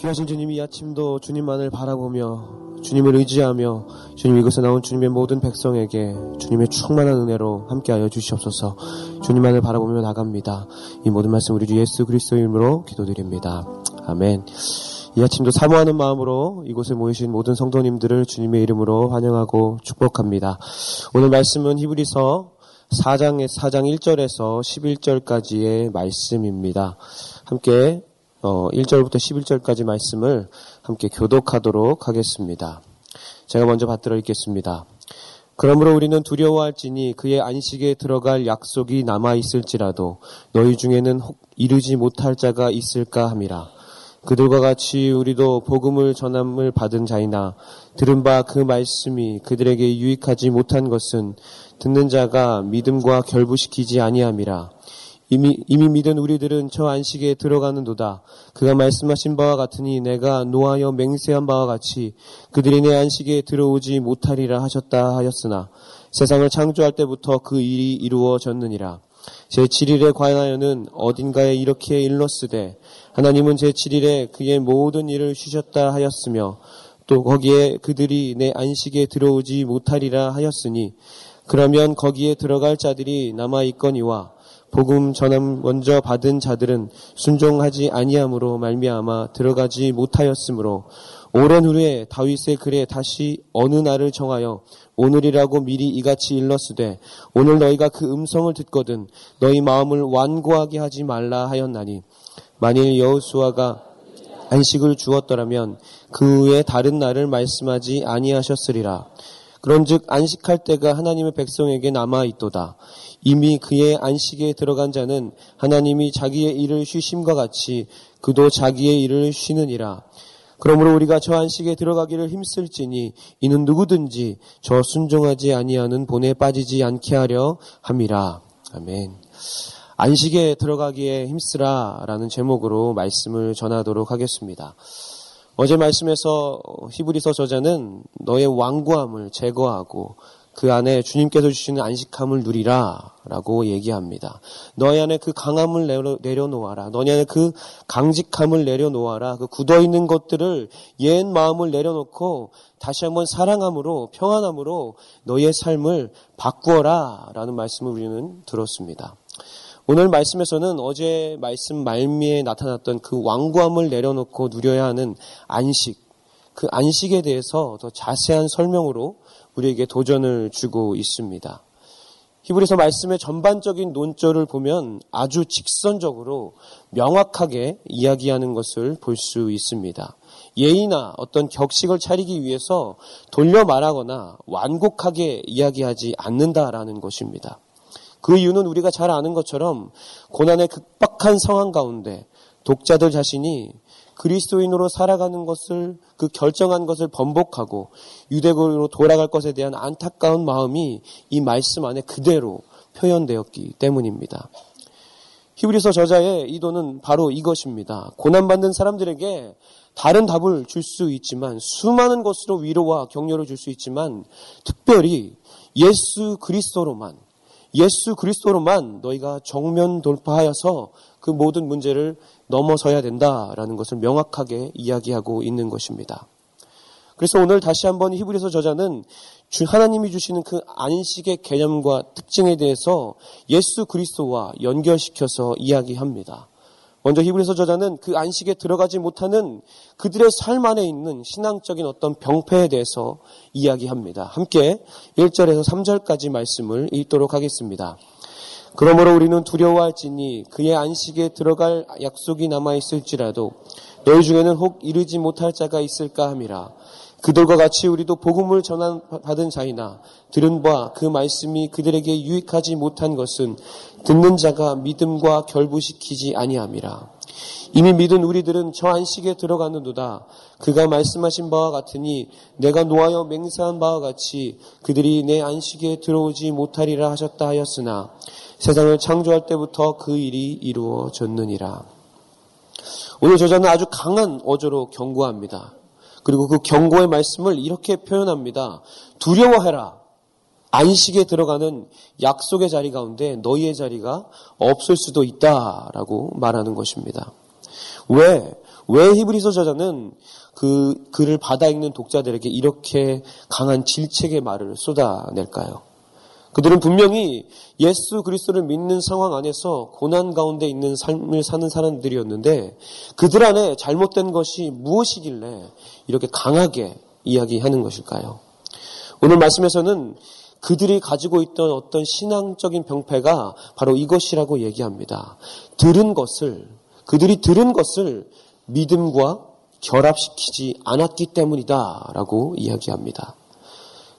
귀하신 주님이 이 아침도 주님만을 바라보며 주님을 의지하며 주님 이곳에 나온 주님의 모든 백성에게 주님의 충만한 은혜로 함께하여 주시옵소서 주님만을 바라보며 나갑니다. 이 모든 말씀 우리 주 예수 그리스도 이름으로 기도드립니다. 아멘. 이 아침도 사모하는 마음으로 이곳에 모이신 모든 성도님들을 주님의 이름으로 환영하고 축복합니다. 오늘 말씀은 히브리서 4장, 4장 1절에서 11절까지의 말씀입니다. 함께 어, 1절부터 11절까지 말씀을 함께 교독하도록 하겠습니다. 제가 먼저 받들어 읽겠습니다. 그러므로 우리는 두려워할지니 그의 안식에 들어갈 약속이 남아 있을지라도 너희 중에는 혹 이르지 못할 자가 있을까 함이라. 그들과 같이 우리도 복음을 전함을 받은 자이나 들은 바 그 말씀이 그들에게 유익하지 못한 것은 듣는 자가 믿음과 결부시키지 아니함이라. 이미, 이미 믿은 우리들은 저 안식에 들어가는도다. 그가 말씀하신 바와 같으니 내가 노하여 맹세한 바와 같이 그들이 내 안식에 들어오지 못하리라 하셨다 하였으나 세상을 창조할 때부터 그 일이 이루어졌느니라. 제 7일에 관하여는 어딘가에 이렇게 일렀으되 하나님은 제 7일에 그의 모든 일을 쉬셨다 하였으며 또 거기에 그들이 내 안식에 들어오지 못하리라 하였으니 그러면 거기에 들어갈 자들이 남아 있거니와 복음 전함 먼저 받은 자들은 순종하지 아니함으로 말미암아 들어가지 못하였으므로 오랜 후에 다윗의 글에 다시 어느 날을 정하여 오늘이라고 미리 이같이 일렀으되 오늘 너희가 그 음성을 듣거든 너희 마음을 완고하게 하지 말라 하였나니 만일 여호수아가 안식을 주었더라면 그 후에 다른 날을 말씀하지 아니하셨으리라. 그런즉 안식할 때가 하나님의 백성에게 남아 있도다 이미 그의 안식에 들어간 자는 하나님이 자기의 일을 쉬심과 같이 그도 자기의 일을 쉬느니라. 그러므로 우리가 저 안식에 들어가기를 힘쓸지니 이는 누구든지 저 순종하지 아니하는 본에 빠지지 않게 하려 함이라. 아멘. 안식에 들어가기에 힘쓰라라는 제목으로 말씀을 전하도록 하겠습니다. 어제 말씀에서 히브리서 저자는 너의 완고함을 제거하고 그 안에 주님께서 주시는 안식함을 누리라 라고 얘기합니다. 너희 안에 그 강함을 내려, 놓아라. 너희 안에 그 강직함을 내려놓아라. 그 굳어있는 것들을 옛 마음을 내려놓고 다시 한번 사랑함으로 평안함으로 너희의 삶을 바꾸어라 라는 말씀을 우리는 들었습니다. 오늘 말씀에서는 어제 말씀 말미에 나타났던 그 완고함을 내려놓고 누려야 하는 안식, 그 안식에 대해서 더 자세한 설명으로 우리에게 도전을 주고 있습니다. 히브리서 말씀의 전반적인 논조를 보면 아주 직선적으로 명확하게 이야기하는 것을 볼 수 있습니다. 예의나 어떤 격식을 차리기 위해서 돌려 말하거나 완곡하게 이야기하지 않는다라는 것입니다. 그 이유는 우리가 잘 아는 것처럼 고난의 극박한 상황 가운데 독자들 자신이 그리스도인으로 살아가는 것을 그 결정한 것을 번복하고 유대교로 돌아갈 것에 대한 안타까운 마음이 이 말씀 안에 그대로 표현되었기 때문입니다. 히브리서 저자의 이도는 바로 이것입니다. 고난받는 사람들에게 다른 답을 줄 수 있지만 수많은 것으로 위로와 격려를 줄 수 있지만 특별히 예수 그리스도로만 예수 그리스도로만 너희가 정면 돌파하여서 그 모든 문제를 넘어서야 된다라는 것을 명확하게 이야기하고 있는 것입니다. 그래서 오늘 다시 한번 히브리서 저자는 하나님이 주시는 그 안식의 개념과 특징에 대해서 예수 그리스도와 연결시켜서 이야기합니다. 먼저 히브리서 저자는 그 안식에 들어가지 못하는 그들의 삶 안에 있는 신앙적인 어떤 병폐에 대해서 이야기합니다. 함께 1절에서 3절까지 말씀을 읽도록 하겠습니다. 그러므로 우리는 두려워할지니 그의 안식에 들어갈 약속이 남아 있을지라도 너희 중에는 혹 이르지 못할 자가 있을까 함이라. 그들과 같이 우리도 복음을 전한 받은 자이나 들은 바 그 말씀이 그들에게 유익하지 못한 것은 듣는 자가 믿음과 결부시키지 아니함이라. 이미 믿은 우리들은 저 안식에 들어가는도다. 그가 말씀하신 바와 같으니 내가 노하여 맹세한 바와 같이 그들이 내 안식에 들어오지 못하리라 하셨다 하였으나 세상을 창조할 때부터 그 일이 이루어졌느니라. 오늘 저자는 아주 강한 어조로 경고합니다. 그리고 그 경고의 말씀을 이렇게 표현합니다. 두려워해라. 안식에 들어가는 약속의 자리 가운데 너희의 자리가 없을 수도 있다라고 말하는 것입니다. 왜? 왜 히브리서 저자는 그 글을 받아 읽는 독자들에게 이렇게 강한 질책의 말을 쏟아낼까요? 그들은 분명히 예수 그리스도를 믿는 상황 안에서 고난 가운데 있는 삶을 사는 사람들이었는데 그들 안에 잘못된 것이 무엇이길래 이렇게 강하게 이야기하는 것일까요? 오늘 말씀에서는 그들이 가지고 있던 어떤 신앙적인 병폐가 바로 이것이라고 얘기합니다. 들은 것을, 그들이 들은 것을 믿음과 결합시키지 않았기 때문이다 라고 이야기합니다.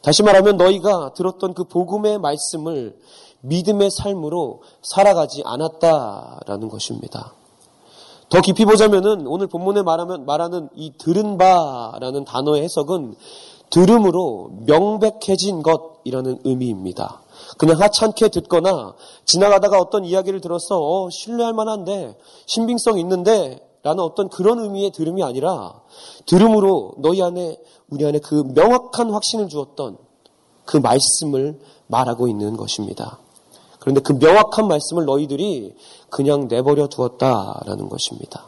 다시 말하면 너희가 들었던 그 복음의 말씀을 믿음의 삶으로 살아가지 않았다라는 것입니다. 더 깊이 보자면은 오늘 본문에 말하면 말하는 이 들은 바라는 단어의 해석은 들음으로 명백해진 것이라는 의미입니다. 그냥 하찮게 듣거나 지나가다가 어떤 이야기를 들어서 어, 신뢰할 만한데 신빙성 있는데 라는 어떤 그런 의미의 들음이 아니라 들음으로 너희 안에 우리 안에 그 명확한 확신을 주었던 그 말씀을 말하고 있는 것입니다. 그런데 그 명확한 말씀을 너희들이 그냥 내버려 두었다라는 것입니다.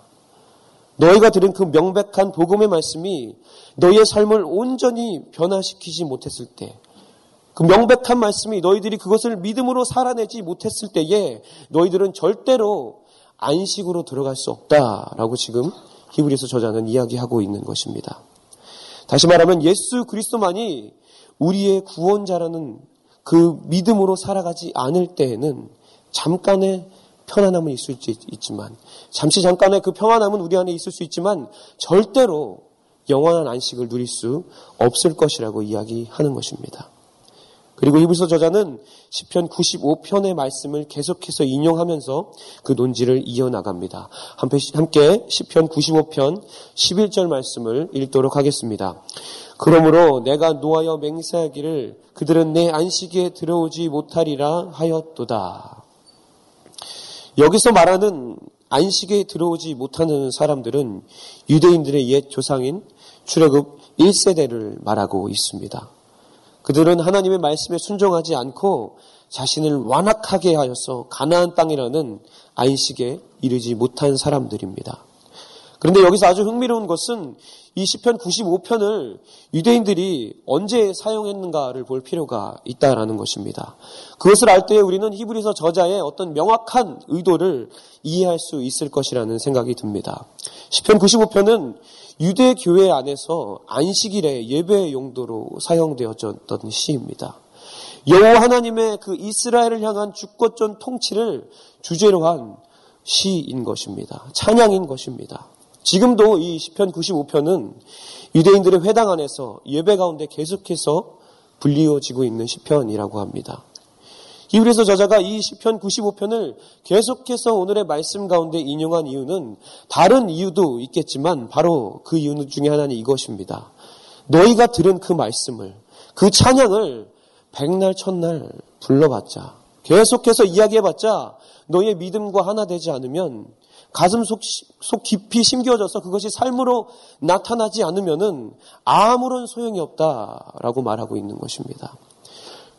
너희가 들은 그 명백한 복음의 말씀이 너희의 삶을 온전히 변화시키지 못했을 때, 그 명백한 말씀이 너희들이 그것을 믿음으로 살아내지 못했을 때에 너희들은 절대로 안식으로 들어갈 수 없다라고 지금 히브리서 저자는 이야기하고 있는 것입니다. 다시 말하면 예수 그리스도만이 우리의 구원자라는 그 믿음으로 살아가지 않을 때에는 잠깐의 편안함은 있을 수 있지만 잠시 잠깐의 그 평안함은 우리 안에 있을 수 있지만 절대로 영원한 안식을 누릴 수 없을 것이라고 이야기하는 것입니다. 그리고 히브리서 저자는 시편 95편의 말씀을 계속해서 인용하면서 그 논지를 이어나갑니다. 함께 시편 95편 11절 말씀을 읽도록 하겠습니다. 그러므로 내가 노하여 맹세하기를 그들은 내 안식에 들어오지 못하리라 하였도다. 여기서 말하는 안식에 들어오지 못하는 사람들은 유대인들의 옛 조상인 출애굽 1세대를 말하고 있습니다. 그들은 하나님의 말씀에 순종하지 않고 자신을 완악하게 하여서 가나안 땅이라는 안식에 이르지 못한 사람들입니다. 그런데 여기서 아주 흥미로운 것은 이 시편 95편을 유대인들이 언제 사용했는가를 볼 필요가 있다라는 것입니다. 그것을 알 때 우리는 히브리서 저자의 어떤 명확한 의도를 이해할 수 있을 것이라는 생각이 듭니다. 시편 95편은 유대 교회 안에서 안식일의 예배 용도로 사용되었던 시입니다. 여호와 하나님의 그 이스라엘을 향한 주권전 통치를 주제로 한 시인 것입니다. 찬양인 것입니다. 지금도 이 시편 95편은 유대인들의 회당 안에서 예배 가운데 계속해서 불리워지고 있는 시편이라고 합니다. 히브리서 저자가 이 시편 95편을 계속해서 오늘의 말씀 가운데 인용한 이유는 다른 이유도 있겠지만 바로 그 이유 중에 하나는 이것입니다. 너희가 들은 그 말씀을 그 찬양을 백날 첫날 불러봤자 계속해서 이야기해봤자 너희의 믿음과 하나 되지 않으면 가슴 속, 속 깊이 심겨져서 그것이 삶으로 나타나지 않으면은 아무런 소용이 없다라고 말하고 있는 것입니다.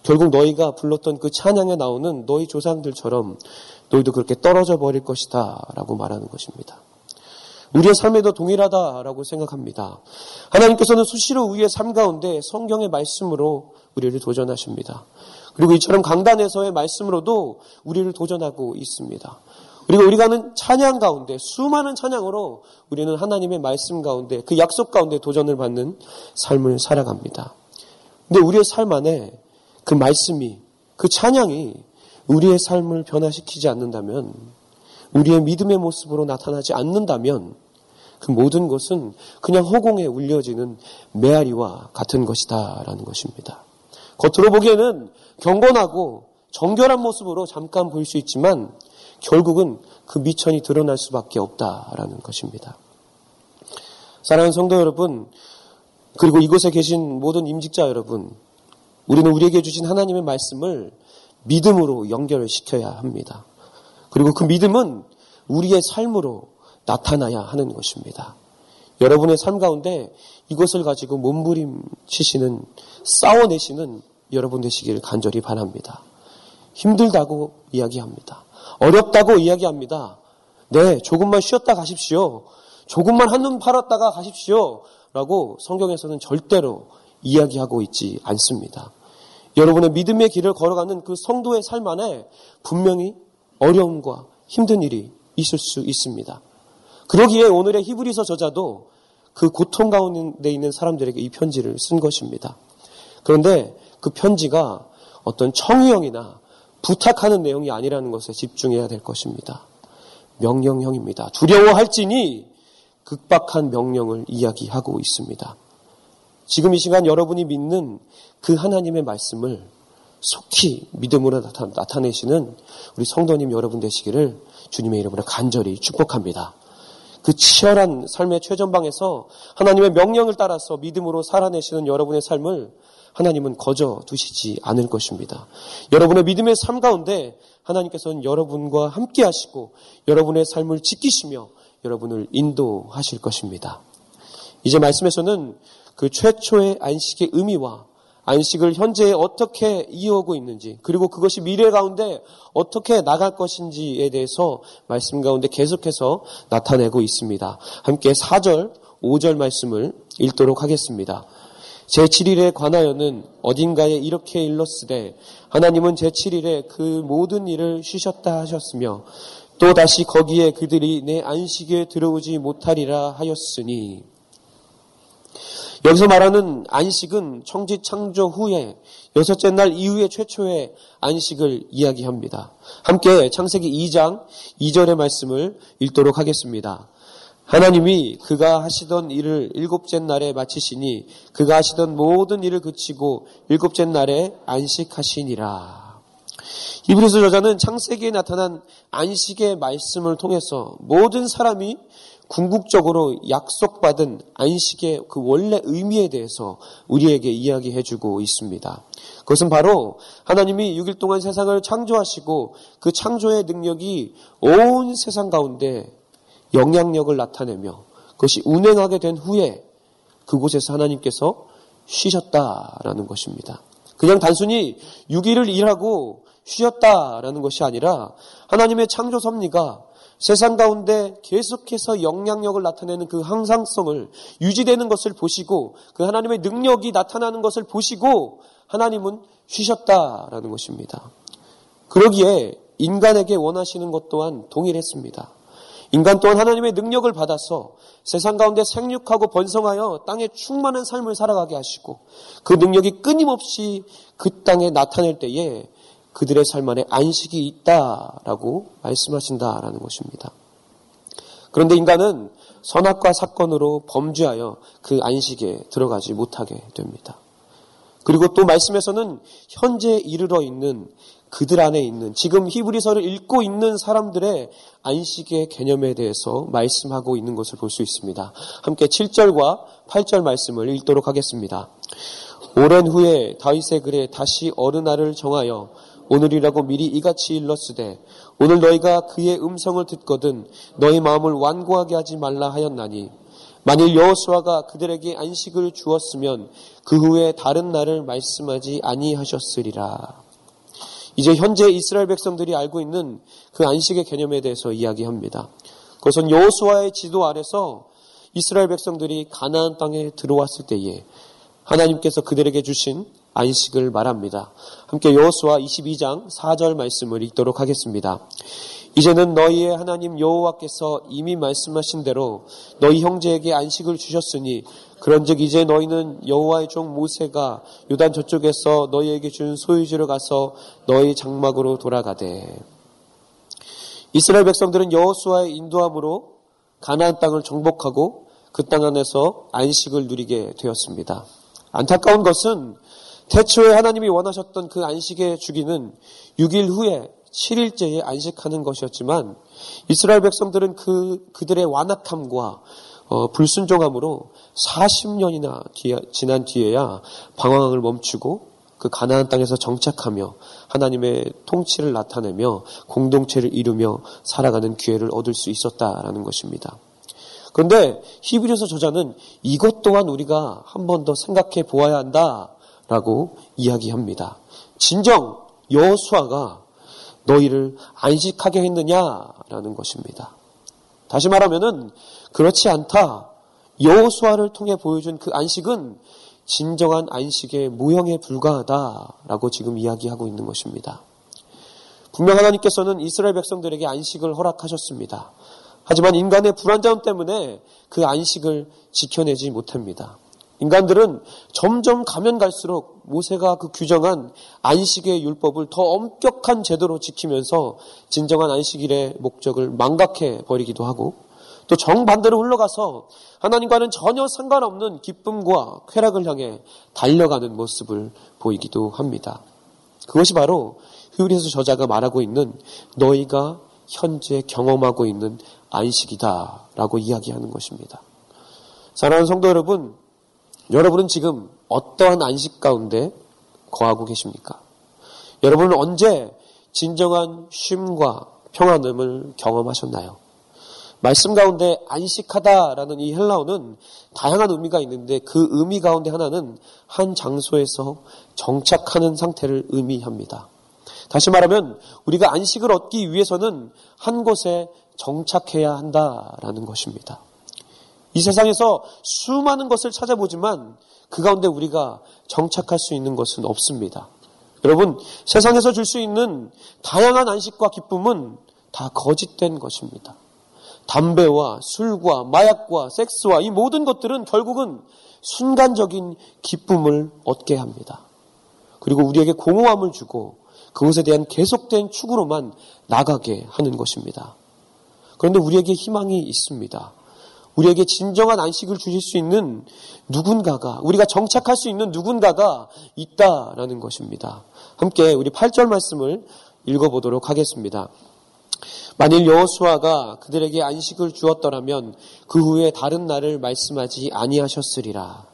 결국 너희가 불렀던 그 찬양에 나오는 너희 조상들처럼 너희도 그렇게 떨어져 버릴 것이다 라고 말하는 것입니다. 우리의 삶에도 동일하다라고 생각합니다. 하나님께서는 수시로 우리의 삶 가운데 성경의 말씀으로 우리를 도전하십니다. 그리고 이처럼 강단에서의 말씀으로도 우리를 도전하고 있습니다. 그리고 우리가 하는 찬양 가운데 수많은 찬양으로 우리는 하나님의 말씀 가운데 그 약속 가운데 도전을 받는 삶을 살아갑니다. 근데 우리의 삶 안에 그 말씀이, 그 찬양이 우리의 삶을 변화시키지 않는다면, 우리의 믿음의 모습으로 나타나지 않는다면, 그 모든 것은 그냥 허공에 울려지는 메아리와 같은 것이다라는 것입니다. 겉으로 보기에는 경건하고 정결한 모습으로 잠깐 보일 수 있지만 결국은 그 미천이 드러날 수밖에 없다라는 것입니다. 사랑하는 성도 여러분, 그리고 이곳에 계신 모든 임직자 여러분, 우리는 우리에게 주신 하나님의 말씀을 믿음으로 연결시켜야 합니다. 그리고 그 믿음은 우리의 삶으로 나타나야 하는 것입니다. 여러분의 삶 가운데 이것을 가지고 몸부림치시는 싸워내시는 여러분 되시기를 간절히 바랍니다. 힘들다고 이야기합니다. 어렵다고 이야기합니다. 네, 조금만 쉬었다 가십시오. 조금만 한눈 팔았다가 가십시오. 라고 성경에서는 절대로 이야기하고 있지 않습니다. 여러분의 믿음의 길을 걸어가는 그 성도의 삶 안에 분명히 어려움과 힘든 일이 있을 수 있습니다. 그러기에 오늘의 히브리서 저자도 그 고통 가운데 있는 사람들에게 이 편지를 쓴 것입니다. 그런데 그 편지가 어떤 청유형이나 부탁하는 내용이 아니라는 것에 집중해야 될 것입니다. 명령형입니다. 두려워할지니 극박한 명령을 이야기하고 있습니다. 지금 이 시간 여러분이 믿는 그 하나님의 말씀을 속히 믿음으로 나타, 내시는 우리 성도님 여러분 되시기를 주님의 이름으로 간절히 축복합니다. 그 치열한 삶의 최전방에서 하나님의 명령을 따라서 믿음으로 살아내시는 여러분의 삶을 하나님은 거저 두시지 않을 것입니다. 여러분의 믿음의 삶 가운데 하나님께서는 여러분과 함께 하시고 여러분의 삶을 지키시며 여러분을 인도하실 것입니다. 이제 말씀에서는 그 최초의 안식의 의미와 안식을 현재 어떻게 이어오고 있는지 그리고 그것이 미래 가운데 어떻게 나갈 것인지에 대해서 말씀 가운데 계속해서 나타내고 있습니다. 함께 4절, 5절 말씀을 읽도록 하겠습니다. 제7일에 관하여는 어딘가에 이렇게 일렀으되 하나님은 제7일에 그 모든 일을 쉬셨다 하셨으며 또 다시 거기에 그들이 내 안식에 들어오지 못하리라 하였으니 여기서 말하는 안식은 청지 창조 후에 여섯째 날 이후의 최초의 안식을 이야기합니다. 함께 창세기 2장 2절의 말씀을 읽도록 하겠습니다. 하나님이 그가 하시던 일을 일곱째 날에 마치시니 그가 하시던 모든 일을 그치고 일곱째 날에 안식하시니라. 이브리스 저자는 창세기에 나타난 안식의 말씀을 통해서 모든 사람이 궁극적으로 약속받은 안식의 그 원래 의미에 대해서 우리에게 이야기해 주고 있습니다. 그것은 바로 하나님이 6일 동안 세상을 창조하시고 그 창조의 능력이 온 세상 가운데 영향력을 나타내며 그것이 운행하게 된 후에 그곳에서 하나님께서 쉬셨다라는 것입니다. 그냥 단순히 6일을 일하고 쉬었다라는 것이 아니라 하나님의 창조 섭리가 세상 가운데 계속해서 영향력을 나타내는 그 항상성을 유지되는 것을 보시고 그 하나님의 능력이 나타나는 것을 보시고 하나님은 쉬셨다라는 것입니다. 그러기에 인간에게 원하시는 것 또한 동일했습니다. 인간 또한 하나님의 능력을 받아서 세상 가운데 생육하고 번성하여 땅에 충만한 삶을 살아가게 하시고 그 능력이 끊임없이 그 땅에 나타낼 때에 그들의 삶 안에 안식이 있다라고 말씀하신다라는 것입니다. 그런데 인간은 선악과 사건으로 범죄하여 그 안식에 들어가지 못하게 됩니다. 그리고 또 말씀에서는 현재 이르러 있는 그들 안에 있는 지금 히브리서를 읽고 있는 사람들의 안식의 개념에 대해서 말씀하고 있는 것을 볼 수 있습니다. 함께 7절과 8절 말씀을 읽도록 하겠습니다. 오랜 후에 다윗의 글에 다시 어느 날을 정하여 오늘이라고 미리 이같이 일렀으되 오늘 너희가 그의 음성을 듣거든 너희 마음을 완고하게 하지 말라 하였나니 만일 여호수아가 그들에게 안식을 주었으면 그 후에 다른 날을 말씀하지 아니하셨으리라. 이제 현재 이스라엘 백성들이 알고 있는 그 안식의 개념에 대해서 이야기합니다. 그것은 여호수아의 지도 아래서 이스라엘 백성들이 가나안 땅에 들어왔을 때에 하나님께서 그들에게 주신 안식을 말합니다. 함께 여호수아 22장 4절 말씀을 읽도록 하겠습니다. 이제는 너희의 하나님 여호와께서 이미 말씀하신 대로 너희 형제에게 안식을 주셨으니 그런즉 이제 너희는 여호와의 종 모세가 요단 저쪽에서 너희에게 준 소유지로 가서 너희 장막으로 돌아가되 이스라엘 백성들은 여호수아의 인도함으로 가나안 땅을 정복하고 그 땅 안에서 안식을 누리게 되었습니다. 안타까운 것은 태초에 하나님이 원하셨던 그 안식의 주기는 6일 후에 7일째에 안식하는 것이었지만 이스라엘 백성들은 그 그들의 완악함과 어, 불순종함으로 40년이나 뒤에, 지난 뒤에야 방황을 멈추고 그 가나안 땅에서 정착하며 하나님의 통치를 나타내며 공동체를 이루며 살아가는 기회를 얻을 수 있었다라는 것입니다. 그런데 히브리서 저자는 이것 또한 우리가 한 번 더 생각해 보아야 한다라고 이야기합니다. 진정 여호수아가 너희를 안식하게 했느냐라는 것입니다. 다시 말하면은 그렇지 않다. 여호수아를 통해 보여준 그 안식은 진정한 안식의 모형에 불과하다라고 지금 이야기하고 있는 것입니다. 분명 하나님께서는 이스라엘 백성들에게 안식을 허락하셨습니다. 하지만 인간의 불안자움 때문에 그 안식을 지켜내지 못합니다. 인간들은 점점 가면 갈수록 모세가 그 규정한 안식의 율법을 더 엄격한 제도로 지키면서 진정한 안식일의 목적을 망각해 버리기도 하고 또 정반대로 흘러가서 하나님과는 전혀 상관없는 기쁨과 쾌락을 향해 달려가는 모습을 보이기도 합니다. 그것이 바로 히브리서 저자가 말하고 있는 너희가 현재 경험하고 있는 안식이다라고 이야기하는 것입니다. 사랑하는 성도 여러분, 여러분은 지금 어떠한 안식 가운데 거하고 계십니까? 여러분은 언제 진정한 쉼과 평안함을 경험하셨나요? 말씀 가운데 안식하다라는 이 헬라어는 다양한 의미가 있는데 그 의미 가운데 하나는 한 장소에서 정착하는 상태를 의미합니다. 다시 말하면 우리가 안식을 얻기 위해서는 한 곳에 정착해야 한다라는 것입니다. 이 세상에서 수많은 것을 찾아보지만 그 가운데 우리가 정착할 수 있는 것은 없습니다. 여러분, 세상에서 줄 수 있는 다양한 안식과 기쁨은 다 거짓된 것입니다. 담배와 술과 마약과 섹스와 이 모든 것들은 결국은 순간적인 기쁨을 얻게 합니다. 그리고 우리에게 공허함을 주고 그것에 대한 계속된 축으로만 나가게 하는 것입니다. 그런데 우리에게 희망이 있습니다. 우리에게 진정한 안식을 주실 수 있는 누군가가, 우리가 정착할 수 있는 누군가가 있다라는 것입니다. 함께 우리 8절 말씀을 읽어보도록 하겠습니다. 만일 여호수아가 그들에게 안식을 주었더라면 그 후에 다른 날을 말씀하지 아니하셨으리라.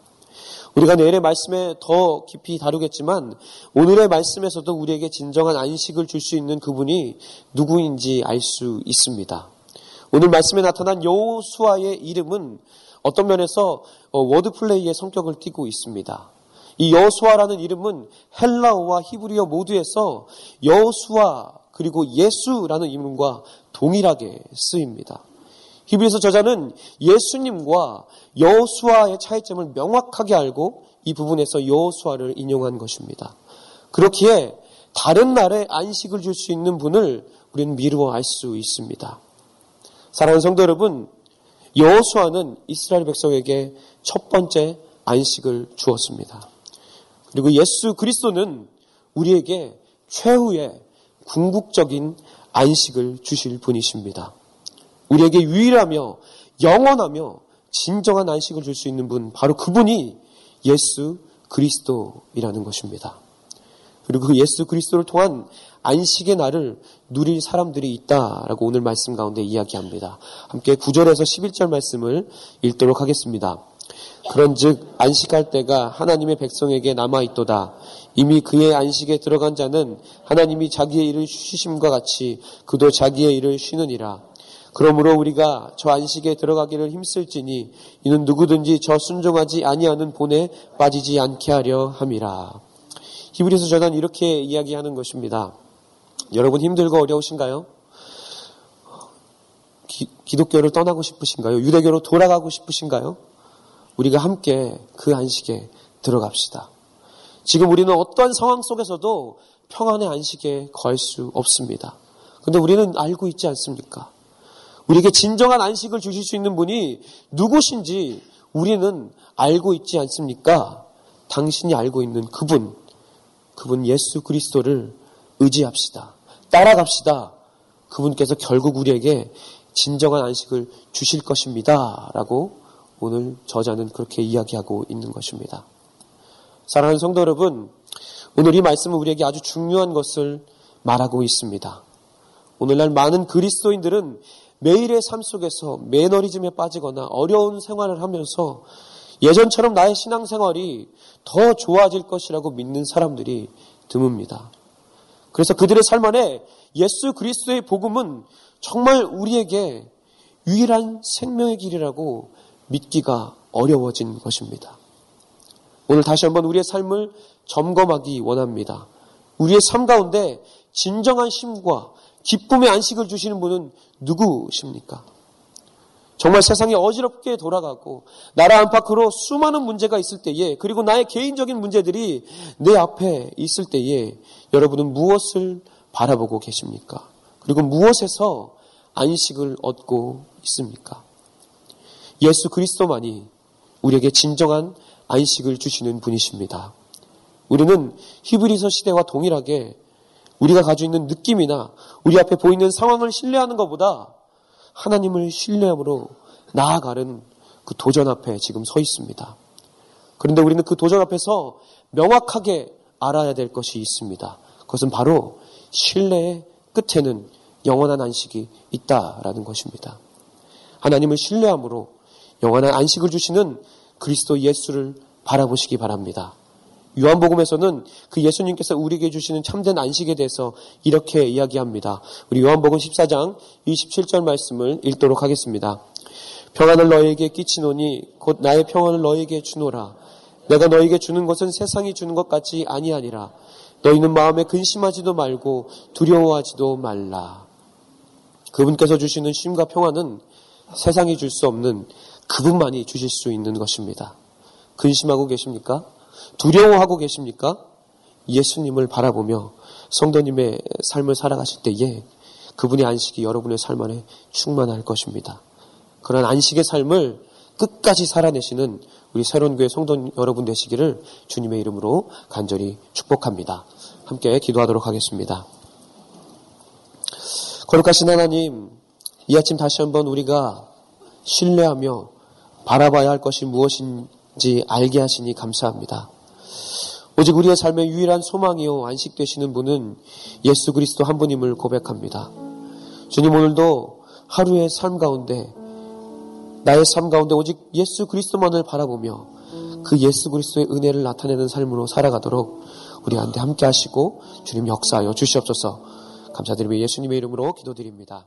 우리가 내일의 말씀에 더 깊이 다루겠지만 오늘의 말씀에서도 우리에게 진정한 안식을 줄 수 있는 그분이 누구인지 알 수 있습니다. 오늘 말씀에 나타난 여호수아의 이름은 어떤 면에서 어, 워드플레이의 성격을 띠고 있습니다. 이 여호수아라는 이름은 헬라어와 히브리어 모두에서 여호수아 그리고 예수라는 이름과 동일하게 쓰입니다. 히브리서 저자는 예수님과 여호수아의 차이점을 명확하게 알고 이 부분에서 여호수아를 인용한 것입니다. 그렇기에 다른 날에 안식을 줄 수 있는 분을 우리는 미루어 알 수 있습니다. 사랑하는 성도 여러분, 여호수아는 이스라엘 백성에게 첫 번째 안식을 주었습니다. 그리고 예수 그리스도는 우리에게 최후의 궁극적인 안식을 주실 분이십니다. 우리에게 유일하며 영원하며 진정한 안식을 줄 수 있는 분, 바로 그분이 예수 그리스도이라는 것입니다. 그리고 그 예수 그리스도를 통한 안식의 날을 누릴 사람들이 있다라고 오늘 말씀 가운데 이야기합니다. 함께 9절에서 11절 말씀을 읽도록 하겠습니다. 그런즉 안식할 때가 하나님의 백성에게 남아 있도다. 이미 그의 안식에 들어간 자는 하나님이 자기의 일을 쉬심과 같이 그도 자기의 일을 쉬느니라. 그러므로 우리가 저 안식에 들어가기를 힘쓸지니 이는 누구든지 저 순종하지 아니하는 본에 빠지지 않게 하려 함이라. 히브리서 전한 이렇게 이야기하는 것입니다. 여러분 힘들고 어려우신가요? 기, 독교를 떠나고 싶으신가요? 유대교로 돌아가고 싶으신가요? 우리가 함께 그 안식에 들어갑시다. 지금 우리는 어떠한 상황 속에서도 평안의 안식에 거할 수 없습니다. 근데 우리는 알고 있지 않습니까? 우리에게 진정한 안식을 주실 수 있는 분이 누구신지 우리는 알고 있지 않습니까? 당신이 알고 있는 그분, 그분 예수 그리스도를 의지합시다. 따라갑시다. 그분께서 결국 우리에게 진정한 안식을 주실 것입니다. 라고 오늘 저자는 그렇게 이야기하고 있는 것입니다. 사랑하는 성도 여러분, 오늘 이 말씀은 우리에게 아주 중요한 것을 말하고 있습니다. 오늘날 많은 그리스도인들은 매일의 삶 속에서 매너리즘에 빠지거나 어려운 생활을 하면서 예전처럼 나의 신앙생활이 더 좋아질 것이라고 믿는 사람들이 드뭅니다. 그래서 그들의 삶 안에 예수 그리스도의 복음은 정말 우리에게 유일한 생명의 길이라고 믿기가 어려워진 것입니다. 오늘 다시 한번 우리의 삶을 점검하기 원합니다. 우리의 삶 가운데 진정한 힘과 기쁨의 안식을 주시는 분은 누구십니까? 정말 세상이 어지럽게 돌아가고 나라 안팎으로 수많은 문제가 있을 때에 그리고 나의 개인적인 문제들이 내 앞에 있을 때에 여러분은 무엇을 바라보고 계십니까? 그리고 무엇에서 안식을 얻고 있습니까? 예수 그리스도만이 우리에게 진정한 안식을 주시는 분이십니다. 우리는 히브리서 시대와 동일하게 우리가 가지고 있는 느낌이나 우리 앞에 보이는 상황을 신뢰하는 것보다 하나님을 신뢰함으로 나아가는 그 도전 앞에 지금 서 있습니다. 그런데 우리는 그 도전 앞에서 명확하게 알아야 될 것이 있습니다. 그것은 바로 신뢰의 끝에는 영원한 안식이 있다라는 것입니다. 하나님을 신뢰함으로 영원한 안식을 주시는 그리스도 예수를 바라보시기 바랍니다. 요한복음에서는 그 예수님께서 우리에게 주시는 참된 안식에 대해서 이렇게 이야기합니다. 우리 요한복음 14장 27절 말씀을 읽도록 하겠습니다. 평안을 너희에게 끼치노니 곧 나의 평안을 너희에게 주노라. 내가 너희에게 주는 것은 세상이 주는 것 같지 아니하니라. 너희는 마음에 근심하지도 말고 두려워하지도 말라. 그분께서 주시는 쉼과 평안은 세상이 줄 수 없는 그분만이 주실 수 있는 것입니다. 근심하고 계십니까? 두려워하고 계십니까? 예수님을 바라보며 성도님의 삶을 살아가실 때에 그분의 안식이 여러분의 삶 안에 충만할 것입니다. 그런 안식의 삶을 끝까지 살아내시는 우리 새로운 교회 성도 여러분 되시기를 주님의 이름으로 간절히 축복합니다. 함께 기도하도록 하겠습니다. 거룩하신 하나님, 이 아침 다시 한번 우리가 신뢰하며 바라봐야 할 것이 무엇인 지 알게 하시니 감사합니다. 오직 우리의 삶의 유일한 소망이요 안식 되시는 분은 예수 그리스도 한 분임을 고백합니다. 주님 오늘도 하루의 삶 가운데 나의 삶 가운데 오직 예수 그리스도만을 바라보며 그 예수 그리스도의 은혜를 나타내는 삶으로 살아가도록 우리 한테 함께 하시고 주님 역사하여 주시옵소서 감사드리며 예수님의 이름으로 기도드립니다.